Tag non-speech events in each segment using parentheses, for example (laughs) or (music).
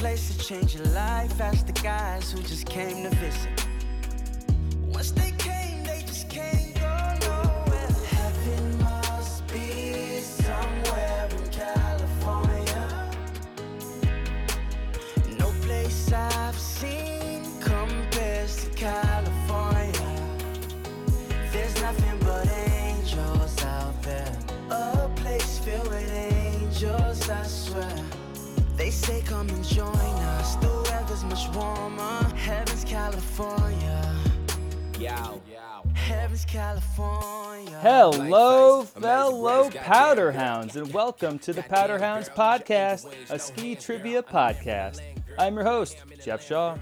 place to change your life. Ask the guys who just came to visit. Once they came, say come and join us. The weather's much warmer. Heaven's California. Yow. Heaven's California. Hello, fellow amazing race, Powder Hounds, and welcome to the Powder Hounds Podcast, a ski trivia podcast. I'm your host, Jeff Shaw.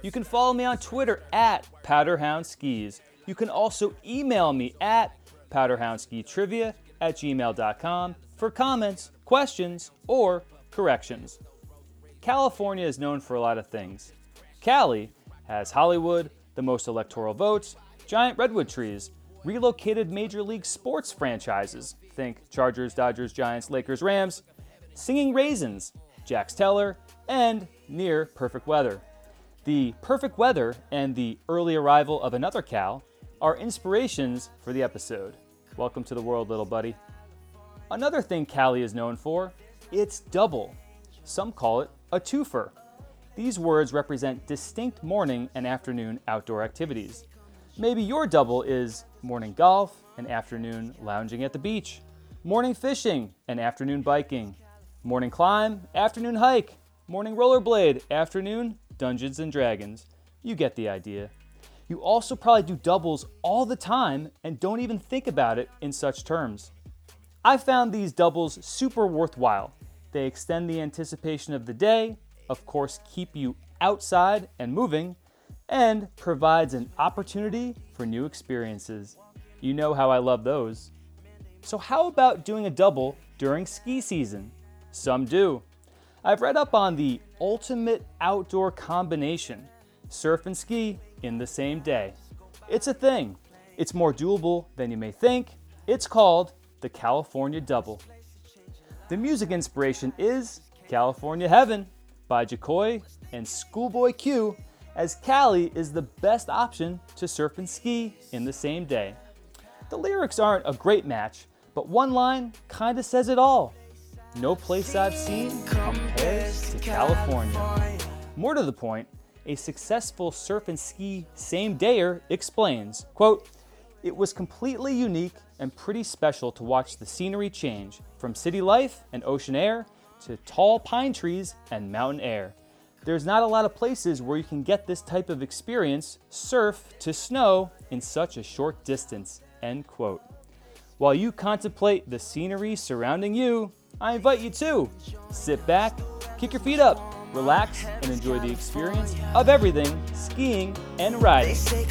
You can follow me on Twitter at PowderHoundSkis. You can also email me at PowderHoundSkiTrivia at gmail.com for comments, questions, or corrections. California is known for a lot of things. Cali has Hollywood, the most electoral votes, giant redwood trees, relocated major league sports franchises think Chargers, Dodgers, Giants, Lakers, Rams, singing raisins, Jax Teller, and near perfect weather. The perfect weather and the early arrival of another Cal are inspirations for the episode. Welcome to the world, little buddy. Another thing Cali is known for, it's double. Some call it a twofer. These words represent distinct morning and afternoon outdoor activities. Maybe your double is morning golf and afternoon lounging at the beach, morning fishing and afternoon biking, morning climb, afternoon hike, morning rollerblade, afternoon Dungeons and Dragons. You get the idea. You also probably do doubles all the time and don't even think about it in such terms. I found these doubles super worthwhile. They extend the anticipation of the day, of course, keep you outside and moving, and provides an opportunity for new experiences. You know how I love those. So, how about doing a double during ski season? Some do. I've read up on the ultimate outdoor combination surf and ski in the same day. It's a thing. It's more doable than you may think. It's called the California Double. The music inspiration is California Heaven by Jacoy and Schoolboy Q, as Cali is the best option to surf and ski in the same day. The lyrics aren't a great match, but one line kinda says it all. No place I've seen compares to California. More to the point, a successful surf and ski same dayer explains, quote, it was completely unique and pretty special to watch the scenery change from city life and ocean air to tall pine trees and mountain air. There's not a lot of places where you can get this type of experience, surf to snow, in such a short distance. End quote. While you contemplate the scenery surrounding you, I invite you to sit back, kick your feet up, relax, and enjoy the experience of everything skiing and riding. say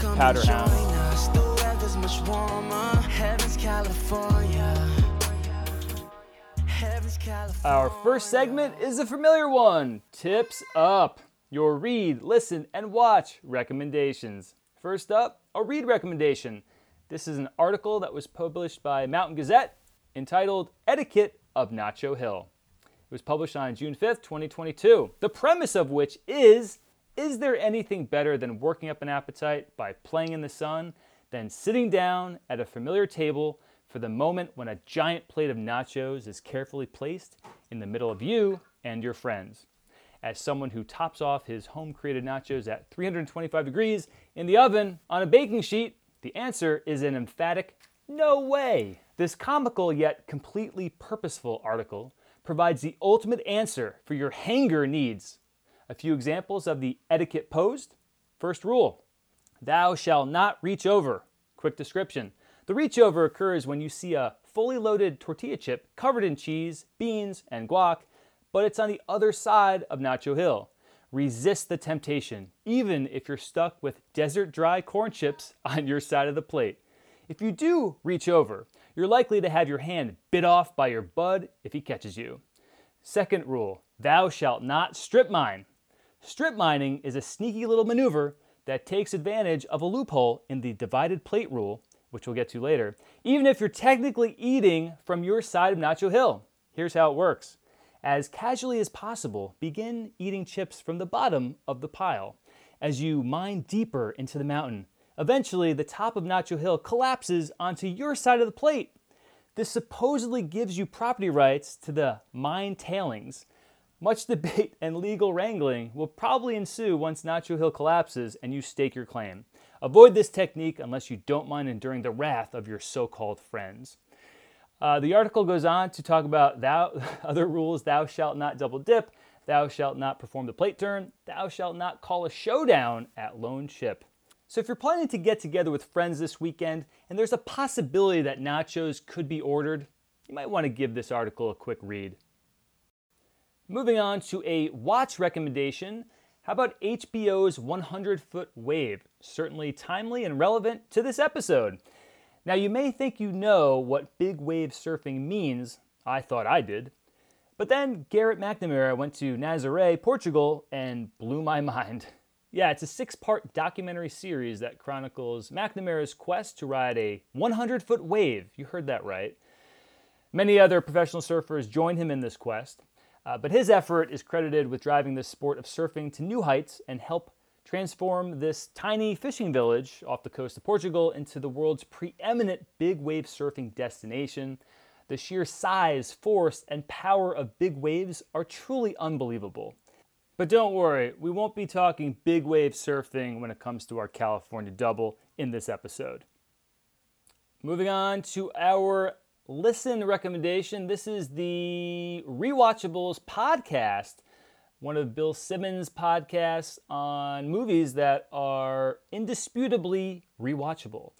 Our first segment is a familiar one Tips Up. Your read, listen, and watch recommendations. First up, a read recommendation. This is an article that was published by Mountain Gazette entitled Etiquette of Nacho Hill. It was published on June 5th, 2022. The premise of which is Is there anything better than working up an appetite by playing in the sun than sitting down at a familiar table for the moment when a giant plate of nachos is carefully placed in the middle of you and your friends? As someone who tops off his home created nachos at 325 degrees in the oven on a baking sheet, the answer is an emphatic no way. This comical yet completely purposeful article provides the ultimate answer for your hanger needs. A few examples of the etiquette posed. First rule Thou shalt not reach over. Quick description The reach over occurs when you see a fully loaded tortilla chip covered in cheese, beans, and guac, but it's on the other side of Nacho Hill. Resist the temptation, even if you're stuck with desert dry corn chips (laughs) on your side of the plate. If you do reach over, you're likely to have your hand bit off by your bud if he catches you. Second rule Thou shalt not strip mine. Strip mining is a sneaky little maneuver that takes advantage of a loophole in the divided plate rule, which we'll get to later, even if you're technically eating from your side of Nacho Hill. Here's how it works as casually as possible, begin eating chips from the bottom of the pile. As you mine deeper into the mountain, eventually the top of Nacho Hill collapses onto your side of the plate. This supposedly gives you property rights to the mine tailings. Much debate (laughs) and legal wrangling will probably ensue once Nacho Hill collapses and you stake your claim. Avoid this technique unless you don't mind enduring the wrath of your so called friends. Uh, the article goes on to talk about thou, (laughs) other rules thou shalt not double dip, thou shalt not perform the plate turn, thou shalt not call a showdown at Lone Chip. So, if you're planning to get together with friends this weekend and there's a possibility that nachos could be ordered, you might want to give this article a quick read. Moving on to a watch recommendation. How about HBO's 100 Foot Wave? Certainly timely and relevant to this episode. Now, you may think you know what big wave surfing means. I thought I did. But then Garrett McNamara went to Nazaré, Portugal, and blew my (laughs) mind. Yeah, it's a six part documentary series that chronicles McNamara's quest to ride a 100 foot wave. You heard that right. Many other professional surfers join him in this quest. Uh, but his effort is credited with driving the sport of surfing to new heights and help transform this tiny fishing village off the coast of Portugal into the world's preeminent big wave surfing destination. The sheer size, force, and power of big waves are truly unbelievable. But don't worry, we won't be talking big wave surfing when it comes to our California double in this episode. Moving on to our listen recommendation. This is the Rewatchables podcast, one of Bill Simmons' podcasts on movies that are indisputably rewatchable.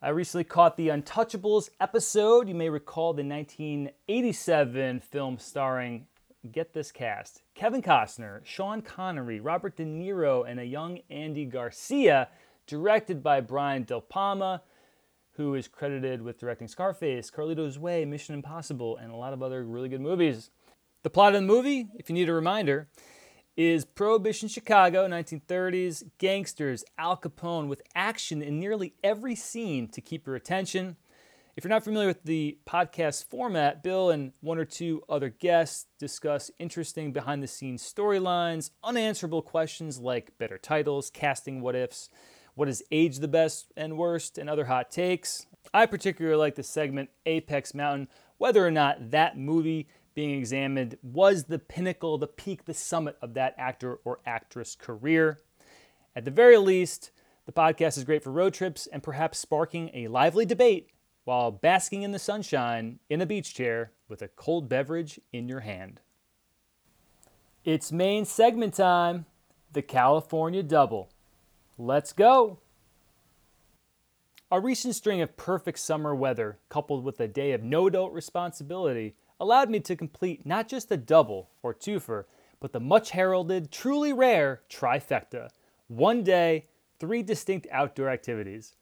I recently caught the Untouchables episode. You may recall the 1987 film starring, get this cast, Kevin Costner, Sean Connery, Robert De Niro, and a young Andy Garcia, directed by Brian De Palma who is credited with directing Scarface, Carlito's Way, Mission Impossible, and a lot of other really good movies. The plot of the movie, if you need a reminder, is Prohibition Chicago, 1930s, gangsters, Al Capone, with action in nearly every scene to keep your attention. If you're not familiar with the podcast format, Bill and one or two other guests discuss interesting behind the scenes storylines, unanswerable questions like better titles, casting what ifs, what is age the best and worst, and other hot takes. I particularly like the segment Apex Mountain, whether or not that movie being examined was the pinnacle, the peak, the summit of that actor or actress career. At the very least, the podcast is great for road trips and perhaps sparking a lively debate while basking in the sunshine in a beach chair with a cold beverage in your hand. It's main segment time the California Double. Let's go! A recent string of perfect summer weather, coupled with a day of no adult responsibility, allowed me to complete not just a double or twofer, but the much heralded, truly rare trifecta. One day, three distinct outdoor activities.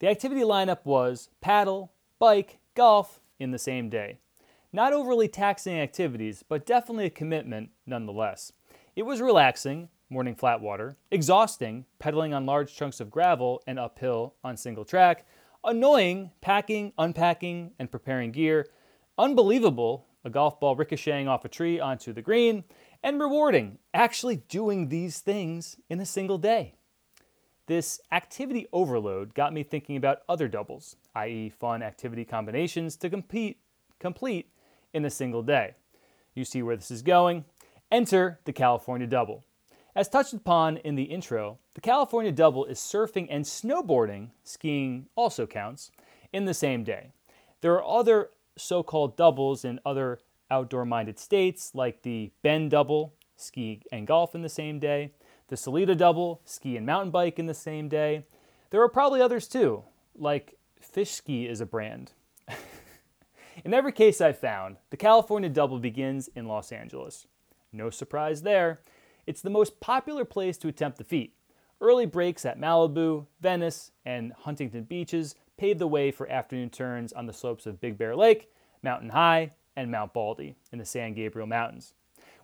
The activity lineup was paddle, bike, golf in the same day. Not overly taxing activities, but definitely a commitment nonetheless. It was relaxing, morning flat water, exhausting, pedaling on large chunks of gravel and uphill on single track, annoying, packing, unpacking, and preparing gear, unbelievable, a golf ball ricocheting off a tree onto the green, and rewarding, actually doing these things in a single day. This activity overload got me thinking about other doubles, i.e., fun activity combinations to compete, complete in a single day. You see where this is going. Enter the California Double. As touched upon in the intro, the California Double is surfing and snowboarding, skiing also counts, in the same day. There are other so called doubles in other outdoor minded states, like the Bend Double, ski and golf in the same day, the Salida Double, ski and mountain bike in the same day. There are probably others too, like Fish Ski is a brand. (laughs) in every case I've found, the California Double begins in Los Angeles. No surprise there. It's the most popular place to attempt the feat. Early breaks at Malibu, Venice, and Huntington beaches paved the way for afternoon turns on the slopes of Big Bear Lake, Mountain High, and Mount Baldy in the San Gabriel Mountains.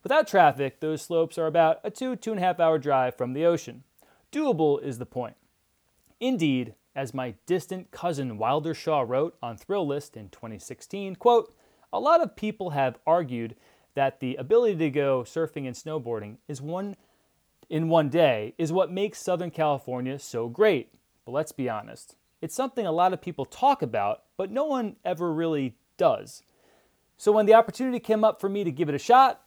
Without traffic, those slopes are about a two, two and a half hour drive from the ocean. Doable is the point. Indeed, as my distant cousin Wilder Shaw wrote on Thrillist in 2016, quote, a lot of people have argued that the ability to go surfing and snowboarding is one in one day is what makes Southern California so great. But let's be honest, it's something a lot of people talk about, but no one ever really does. So when the opportunity came up for me to give it a shot,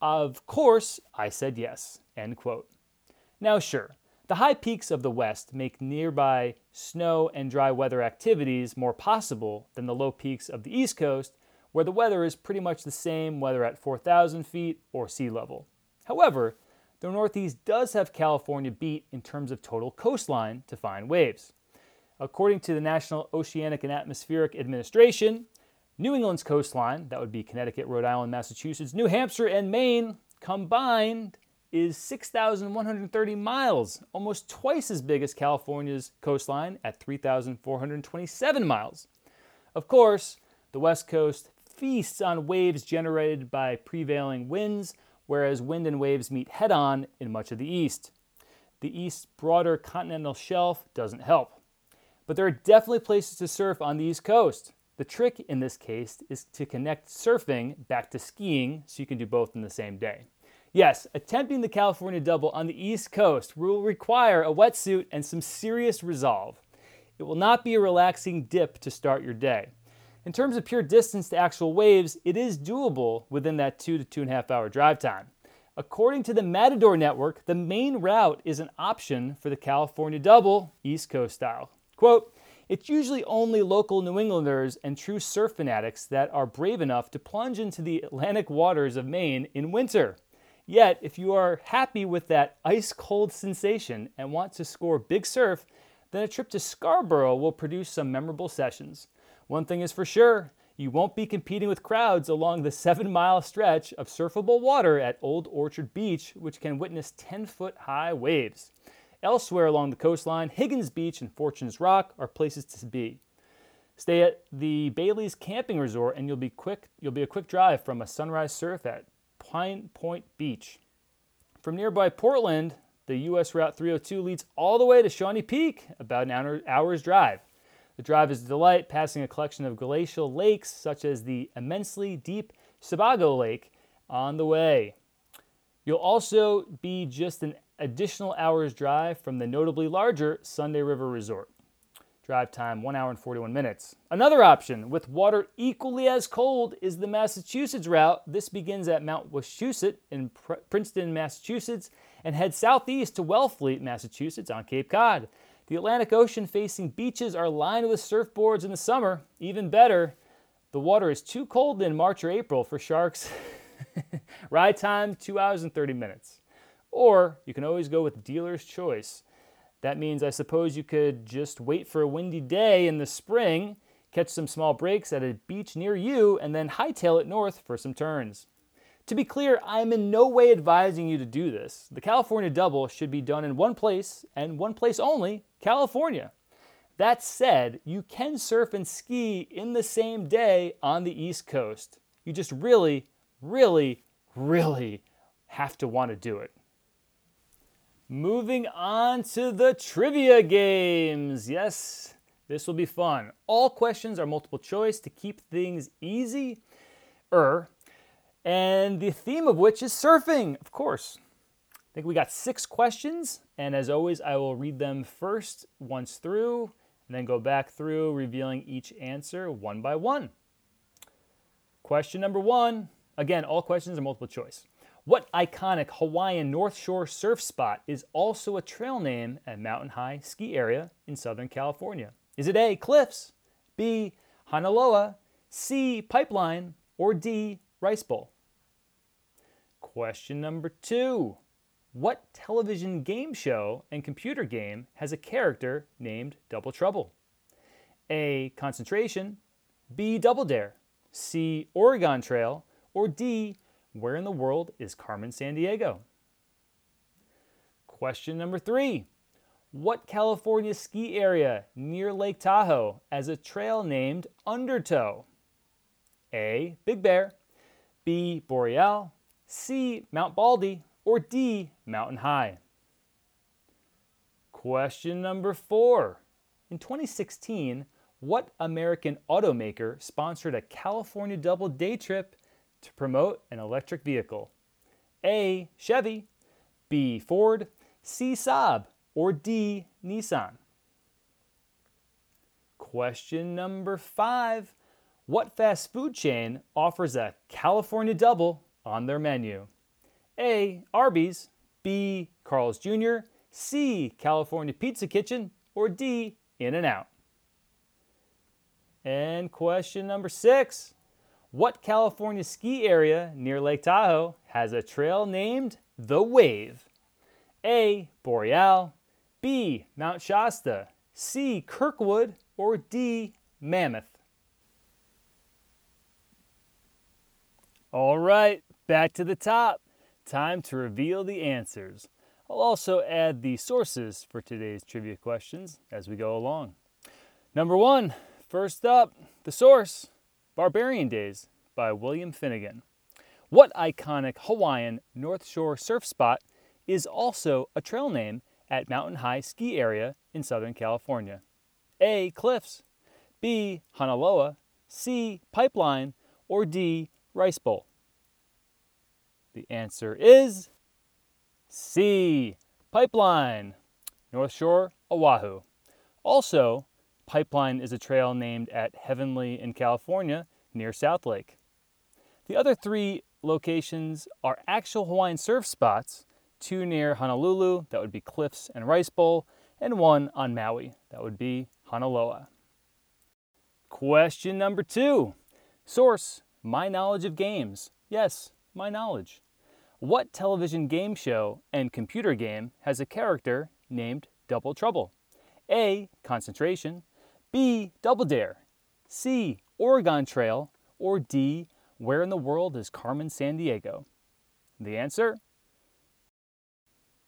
of course, I said yes. End quote. Now, sure, the high peaks of the West make nearby snow and dry weather activities more possible than the low peaks of the East Coast, where the weather is pretty much the same whether at 4,000 feet or sea level. However, the Northeast does have California beat in terms of total coastline to find waves. According to the National Oceanic and Atmospheric Administration, New England's coastline, that would be Connecticut, Rhode Island, Massachusetts, New Hampshire, and Maine combined, is 6,130 miles, almost twice as big as California's coastline at 3,427 miles. Of course, the West Coast feasts on waves generated by prevailing winds, whereas wind and waves meet head on in much of the East. The East's broader continental shelf doesn't help. But there are definitely places to surf on the East Coast. The trick in this case is to connect surfing back to skiing so you can do both in the same day. Yes, attempting the California double on the East Coast will require a wetsuit and some serious resolve. It will not be a relaxing dip to start your day. In terms of pure distance to actual waves, it is doable within that two to two and a half hour drive time. According to the Matador Network, the Maine route is an option for the California double, East Coast style. Quote, it's usually only local New Englanders and true surf fanatics that are brave enough to plunge into the Atlantic waters of Maine in winter. Yet, if you are happy with that ice cold sensation and want to score big surf, then a trip to Scarborough will produce some memorable sessions. One thing is for sure you won't be competing with crowds along the seven mile stretch of surfable water at Old Orchard Beach, which can witness 10 foot high waves. Elsewhere along the coastline, Higgins Beach and Fortunes Rock are places to be. Stay at the Bayley's Camping Resort and you'll be quick you'll be a quick drive from a sunrise surf at Pine Point Beach. From nearby Portland, the US Route 302 leads all the way to Shawnee Peak, about an hour's drive. The drive is a delight, passing a collection of glacial lakes such as the immensely deep Sebago Lake on the way. You'll also be just an additional hour's drive from the notably larger Sunday River Resort. Drive time 1 hour and 41 minutes. Another option with water equally as cold is the Massachusetts route. This begins at Mount Wachusett in Pr- Princeton, Massachusetts, and heads southeast to Wellfleet, Massachusetts on Cape Cod. The Atlantic Ocean facing beaches are lined with surfboards in the summer. Even better, the water is too cold in March or April for sharks. (laughs) Ride time 2 hours and 30 minutes. Or you can always go with dealer's choice. That means I suppose you could just wait for a windy day in the spring, catch some small breaks at a beach near you, and then hightail it north for some turns. To be clear, I am in no way advising you to do this. The California Double should be done in one place and one place only California. That said, you can surf and ski in the same day on the East Coast. You just really, really, really have to want to do it. Moving on to the trivia games. Yes, this will be fun. All questions are multiple choice to keep things easy. Er, and the theme of which is surfing, of course. I think we got six questions, and as always, I will read them first once through, and then go back through, revealing each answer one by one. Question number one again, all questions are multiple choice. What iconic Hawaiian North Shore surf spot is also a trail name at Mountain High ski area in Southern California? Is it A, Cliffs, B, Honolua, C, Pipeline, or D, Rice Bowl? Question number two What television game show and computer game has a character named Double Trouble? A, Concentration, B, Double Dare, C, Oregon Trail, or D, where in the world is Carmen Sandiego? Question number three What California ski area near Lake Tahoe has a trail named Undertow? A. Big Bear, B. Boreal, C. Mount Baldy, or D. Mountain High? Question number four. In 2016, what American automaker sponsored a California double day trip to promote an electric vehicle? A. Chevy, B. Ford, C. Saab, or D. Nissan? Question number five What fast food chain offers a California double on their menu? A. Arby's, B. Carl's Jr., C. California Pizza Kitchen, or D. In N Out? And question number six What California ski area near Lake Tahoe has a trail named The Wave? A. Boreal, B. Mount Shasta, C. Kirkwood, or D. Mammoth? All right, back to the top. Time to reveal the answers. I'll also add the sources for today's trivia questions as we go along. Number one, first up, the source Barbarian Days by William Finnegan. What iconic Hawaiian North Shore surf spot is also a trail name at Mountain High Ski Area in Southern California? A. Cliffs, B. Honolua, C. Pipeline, or D. Rice Bowl? The answer is C. Pipeline, North Shore, Oahu. Also, Pipeline is a trail named at Heavenly in California near South Lake. The other three locations are actual Hawaiian surf spots two near Honolulu, that would be Cliffs and Rice Bowl, and one on Maui, that would be Honolua. Question number two Source My knowledge of games. Yes, my knowledge. What television game show and computer game has a character named Double Trouble? A. Concentration. B. Double Dare. C. Oregon Trail. Or D. Where in the world is Carmen Sandiego? The answer?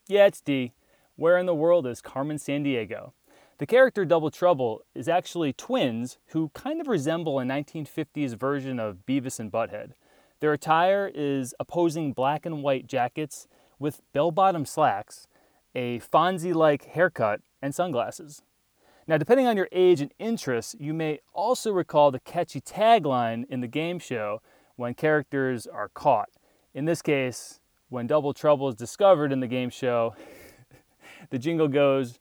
Yeah, it's D. Where in the world is Carmen Sandiego? The character Double Trouble is actually twins who kind of resemble a 1950s version of Beavis and Butthead. Their attire is opposing black and white jackets with bell bottom slacks, a Fonzie like haircut, and sunglasses. Now, depending on your age and interests, you may also recall the catchy tagline in the game show when characters are caught. In this case, when Double Trouble is discovered in the game show, (laughs) the jingle goes,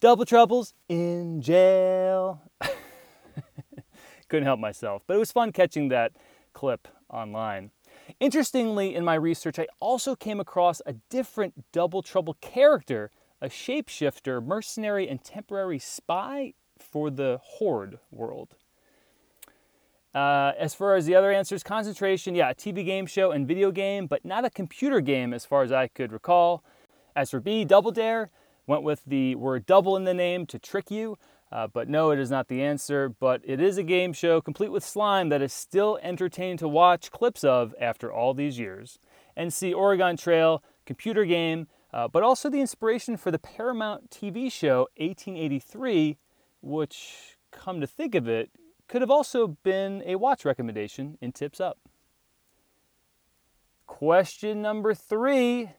Double Trouble's in jail. (laughs) Couldn't help myself, but it was fun catching that clip online. Interestingly, in my research, I also came across a different Double Trouble character, a shapeshifter, mercenary, and temporary spy for the Horde world. Uh, as far as the other answers, concentration, yeah, a TV game show and video game, but not a computer game as far as I could recall. As for B, Double Dare, went with the word double in the name to trick you. Uh, but no, it is not the answer. But it is a game show complete with slime that is still entertaining to watch clips of after all these years. And see Oregon Trail, computer game, uh, but also the inspiration for the Paramount TV show 1883, which, come to think of it, could have also been a watch recommendation in Tips Up. Question number three,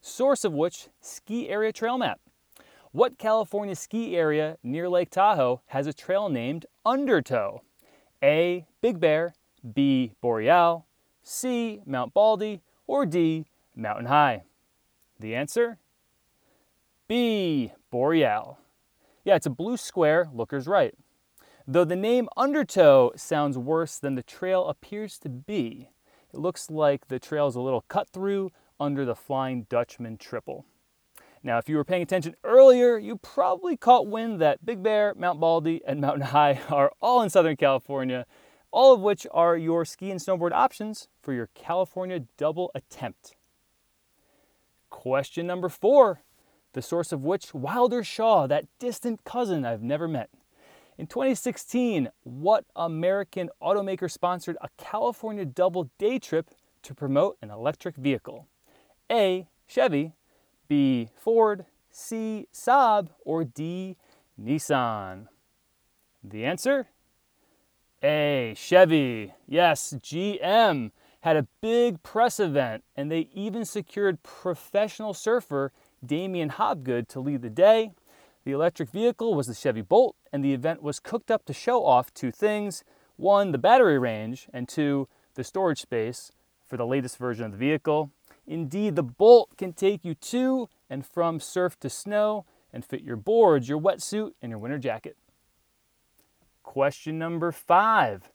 source of which ski area trail map. What California ski area near Lake Tahoe has a trail named Undertow? A. Big Bear, B. Boreal, C. Mount Baldy, or D. Mountain High? The answer? B. Boreal. Yeah, it's a blue square, looker's right. Though the name Undertow sounds worse than the trail appears to be. It looks like the trail is a little cut through under the Flying Dutchman triple. Now, if you were paying attention earlier, you probably caught wind that Big Bear, Mount Baldy, and Mountain High (laughs) are all in Southern California, all of which are your ski and snowboard options for your California double attempt. Question number four, the source of which Wilder Shaw, that distant cousin I've never met. In 2016, what American automaker sponsored a California double day trip to promote an electric vehicle? A. Chevy, B. Ford, C. Saab, or D. Nissan? The answer? A. Chevy. Yes, GM had a big press event and they even secured professional surfer Damien Hobgood to lead the day. The electric vehicle was the Chevy Bolt, and the event was cooked up to show off two things one, the battery range, and two, the storage space for the latest version of the vehicle. Indeed, the Bolt can take you to and from surf to snow and fit your boards, your wetsuit, and your winter jacket. Question number five,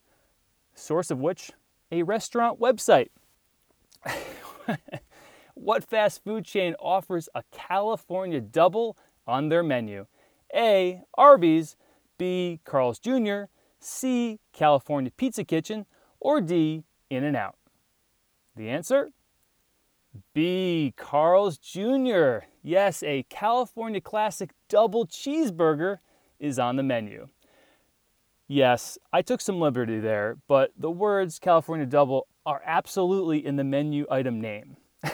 source of which a restaurant website. (laughs) what fast food chain offers a California double on their menu? A. Arby's, B. Carl's Jr., C. California Pizza Kitchen, or D. In N Out? The answer? B. Carl's Jr. Yes, a California classic double cheeseburger is on the menu. Yes, I took some liberty there, but the words California Double are absolutely in the menu item name. (laughs)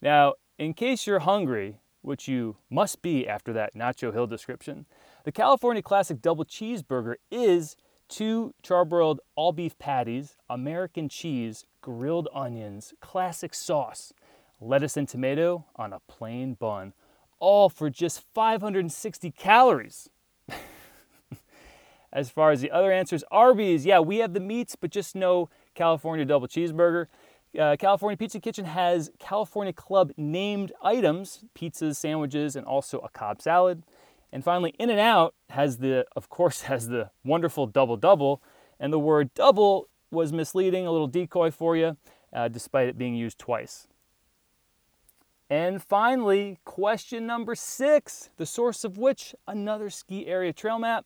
now, in case you're hungry, which you must be after that Nacho Hill description, the California Classic Double Cheeseburger is two charbroiled all beef patties, American cheese, grilled onions, classic sauce, lettuce and tomato on a plain bun, all for just 560 calories. As far as the other answers, Arby's, yeah, we have the meats, but just no California double cheeseburger. Uh, California Pizza Kitchen has California Club named items, pizzas, sandwiches, and also a Cobb salad. And finally, In and Out has the, of course, (laughs) has the wonderful double double. And the word double was misleading, a little decoy for you, uh, despite it being used twice. And finally, question number six, the source of which another ski area trail map.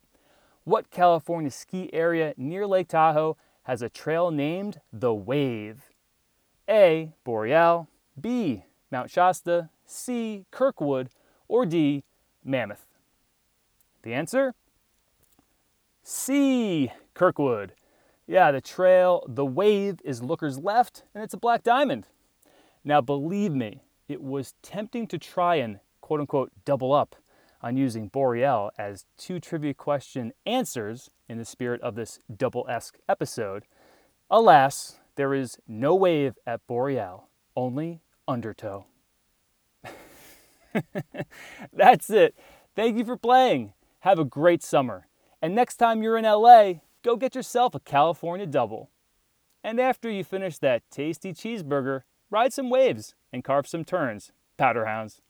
What California ski area near Lake Tahoe has a trail named the Wave? A. Boreal, B. Mount Shasta, C. Kirkwood, or D. Mammoth? The answer? C. Kirkwood. Yeah, the trail, the wave is Looker's left, and it's a black diamond. Now, believe me, it was tempting to try and quote unquote double up on using Boreal as two trivia question answers in the spirit of this double esque episode. Alas, there is no wave at Boreal, only undertow. (laughs) That's it. Thank you for playing. Have a great summer. And next time you're in LA, go get yourself a California double. And after you finish that tasty cheeseburger, ride some waves and carve some turns, Powderhounds.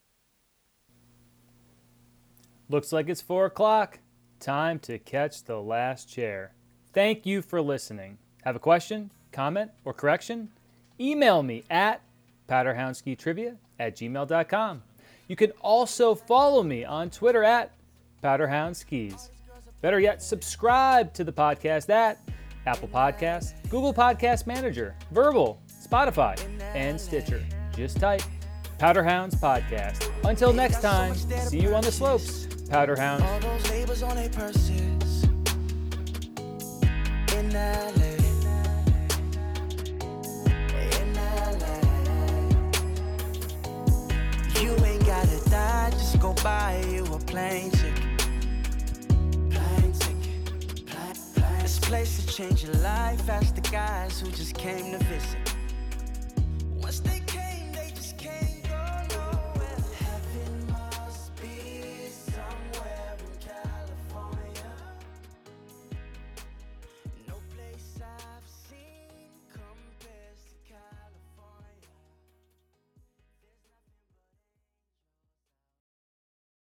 Looks like it's 4 o'clock. Time to catch the last chair. Thank you for listening. Have a question, comment, or correction? Email me at powderhoundskitrivia at gmail.com. You can also follow me on Twitter at powderhoundskis. Better yet, subscribe to the podcast at Apple Podcasts, Google Podcast Manager, Verbal, Spotify, and Stitcher. Just type Powderhounds Podcast. Until next time, see you on the slopes. Powderhound. All those labels on their purses in LA. In LA. You ain't gotta die, just go buy you a plane ticket. Plane ticket. Plane, plane. This place to change your life. Ask the guys who just came to visit.